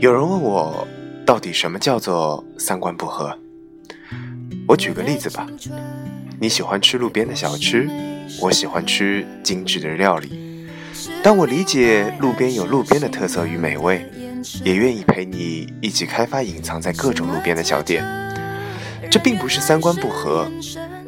有人问我，到底什么叫做三观不合？我举个例子吧，你喜欢吃路边的小吃，我喜欢吃精致的料理。但我理解路边有路边的特色与美味，也愿意陪你一起开发隐藏在各种路边的小店。这并不是三观不合，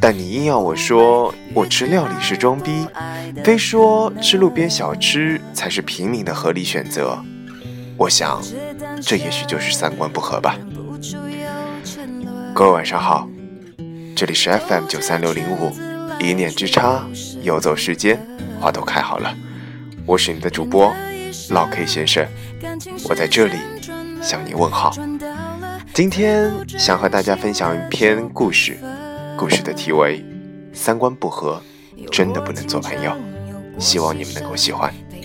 但你硬要我说我吃料理是装逼，非说吃路边小吃才是平民的合理选择。我想，这也许就是三观不合吧。各位晚上好，这里是 FM 九三六零五，一念之差，游走世间，花都开好了。我是你的主播老 K 先生，我在这里向你问好。今天想和大家分享一篇故事，故事的题为《三观不合，真的不能做朋友》，希望你们能够喜欢。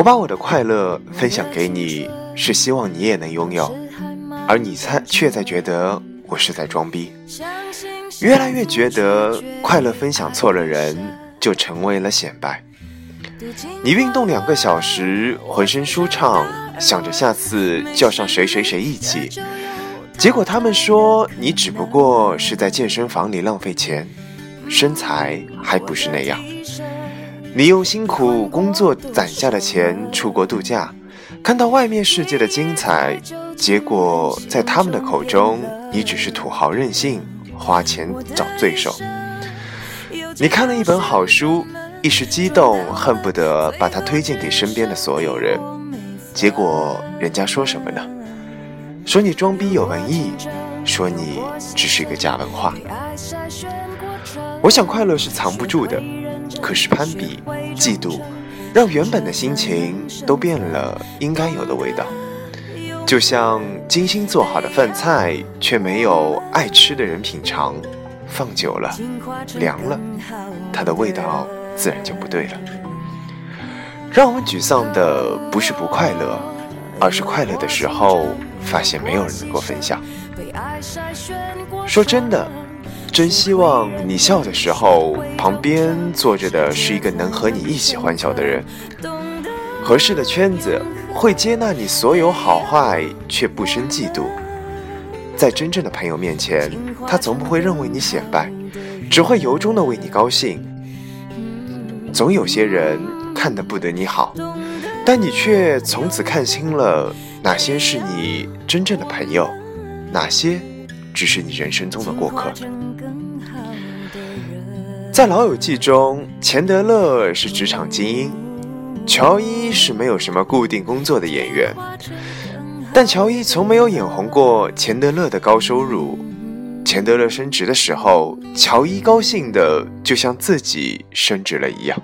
我把我的快乐分享给你，是希望你也能拥有，而你才却在觉得我是在装逼。越来越觉得快乐分享错了人，就成为了显摆。你运动两个小时，浑身舒畅，想着下次叫上谁谁谁一起，结果他们说你只不过是在健身房里浪费钱，身材还不是那样。你用辛苦工作攒下的钱出国度假，看到外面世界的精彩，结果在他们的口中，你只是土豪任性，花钱找罪受。你看了一本好书，一时激动，恨不得把它推荐给身边的所有人，结果人家说什么呢？说你装逼有文艺，说你只是一个假文化。我想快乐是藏不住的。可是攀比、嫉妒，让原本的心情都变了应该有的味道。就像精心做好的饭菜，却没有爱吃的人品尝，放久了凉了，它的味道自然就不对了。让我们沮丧的不是不快乐，而是快乐的时候发现没有人能够分享。说真的。真希望你笑的时候，旁边坐着的是一个能和你一起欢笑的人。合适的圈子会接纳你所有好坏，却不生嫉妒。在真正的朋友面前，他从不会认为你显摆，只会由衷的为你高兴。总有些人看得不得你好，但你却从此看清了哪些是你真正的朋友，哪些只是你人生中的过客。在《老友记》中，钱德勒是职场精英，乔伊是没有什么固定工作的演员。但乔伊从没有眼红过钱德勒的高收入。钱德勒升职的时候，乔伊高兴的就像自己升职了一样。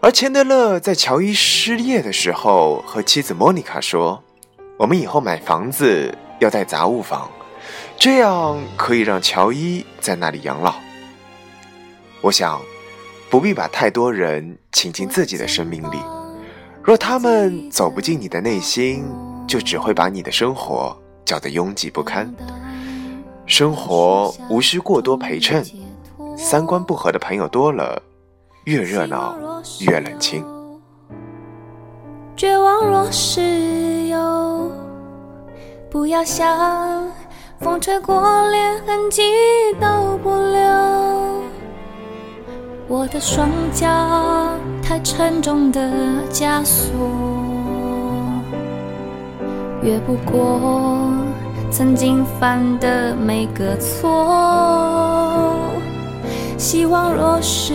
而钱德勒在乔伊失业的时候，和妻子莫妮卡说：“我们以后买房子要带杂物房，这样可以让乔伊在那里养老。”我想，不必把太多人请进自己的生命里。若他们走不进你的内心，就只会把你的生活搅得拥挤不堪。生活无需过多陪衬，三观不合的朋友多了，越热闹越冷清。绝望若是有，不要想。风吹过，连痕迹都不留。我的双脚太沉重的枷锁，越不过曾经犯的每个错。希望若是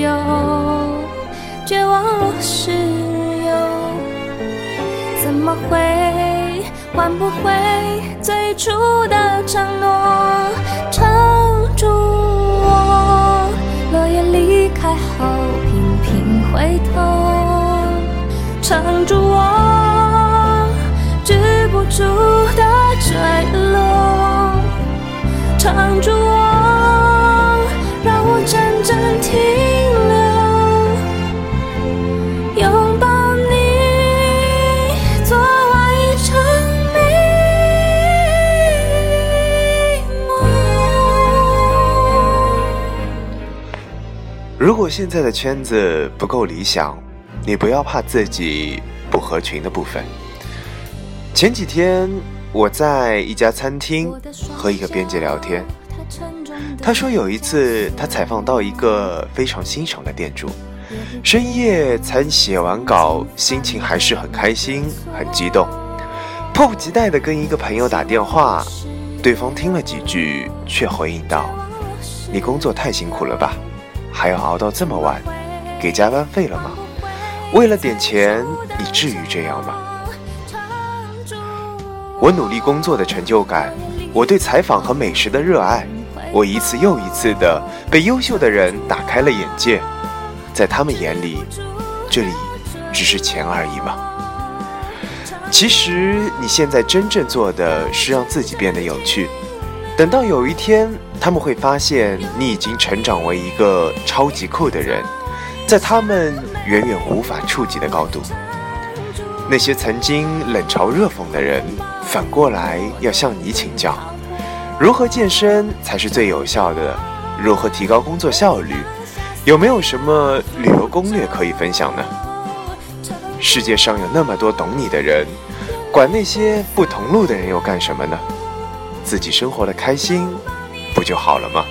有，绝望若是有，怎么会换不回最初的承诺？回头，撑住我，止不住现在的圈子不够理想，你不要怕自己不合群的部分。前几天我在一家餐厅和一个编辑聊天。他说有一次，他采访到一个非常欣赏的店主，深夜才写完稿，心情还是很开心、很激动，迫不及待地跟一个朋友打电话。对方听了几句，却回应道：“你工作太辛苦了吧？还要熬到这么晚，给加班费了吗？为了点钱，你至于这样吗？”我努力工作的成就感，我对采访和美食的热爱。我一次又一次的被优秀的人打开了眼界，在他们眼里，这里只是钱而已吗？其实你现在真正做的是让自己变得有趣。等到有一天，他们会发现你已经成长为一个超级酷的人，在他们远远无法触及的高度。那些曾经冷嘲热讽的人，反过来要向你请教。如何健身才是最有效的？如何提高工作效率？有没有什么旅游攻略可以分享呢？世界上有那么多懂你的人，管那些不同路的人又干什么呢？自己生活的开心，不就好了吗？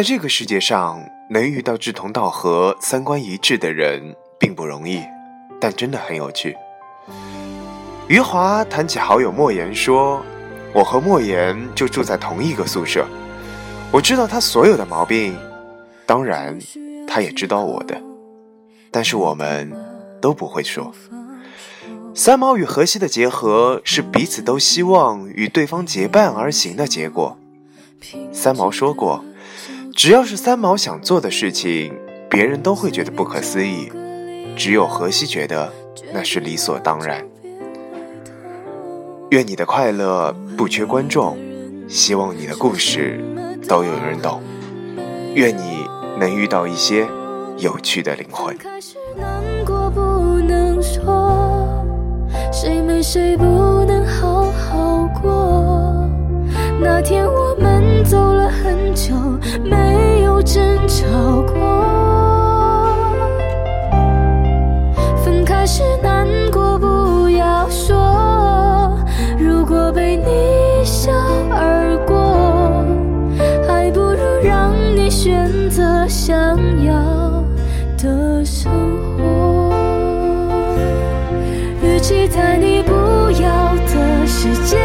在这个世界上，能遇到志同道合、三观一致的人并不容易，但真的很有趣。余华谈起好友莫言说：“我和莫言就住在同一个宿舍，我知道他所有的毛病，当然，他也知道我的，但是我们都不会说。三毛与荷西的结合是彼此都希望与对方结伴而行的结果。三毛说过。”只要是三毛想做的事情，别人都会觉得不可思议，只有荷西觉得那是理所当然。愿你的快乐不缺观众，希望你的故事都有人懂，愿你能遇到一些有趣的灵魂。可是难过不能说谁没谁不能好好过？那天我们走了很久，没有争吵过。分开时难过，不要说。如果被你一笑而过，还不如让你选择想要的生活。与其在你不要的世界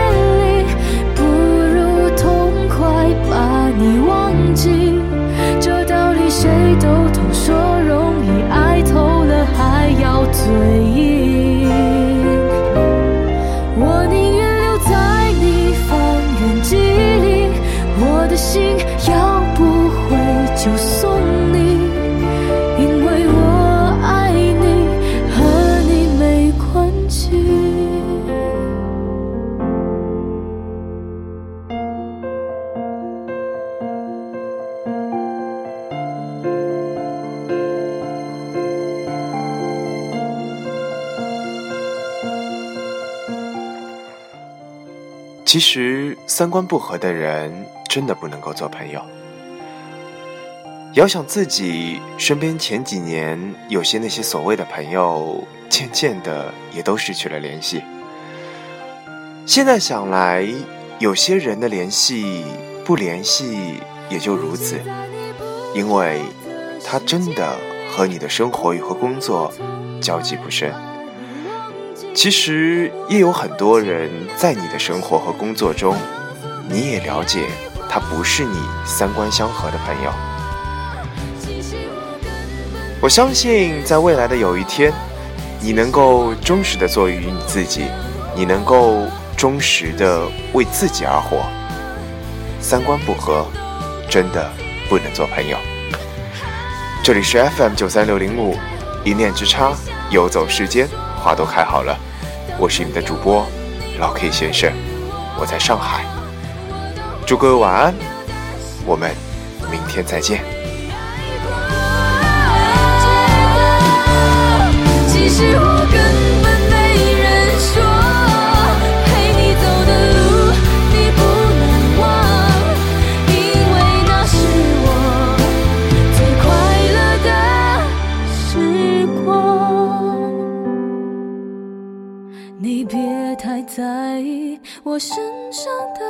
都懂，说容易爱透了还要嘴硬。我宁愿留在你方圆几里，我的心要不回就算。其实三观不合的人真的不能够做朋友。遥想自己身边前几年有些那些所谓的朋友，渐渐的也都失去了联系。现在想来，有些人的联系不联系也就如此，因为他真的和你的生活与和工作交集不深。其实也有很多人在你的生活和工作中，你也了解他不是你三观相合的朋友。我相信，在未来的有一天，你能够忠实的做于你自己，你能够忠实的为自己而活。三观不合，真的不能做朋友。这里是 FM 九三六零五，一念之差，游走世间，花都开好了。我是你的主播老 K 先生，我在上海。祝各位晚安，我们明天再见。其实我你别太在意我身上的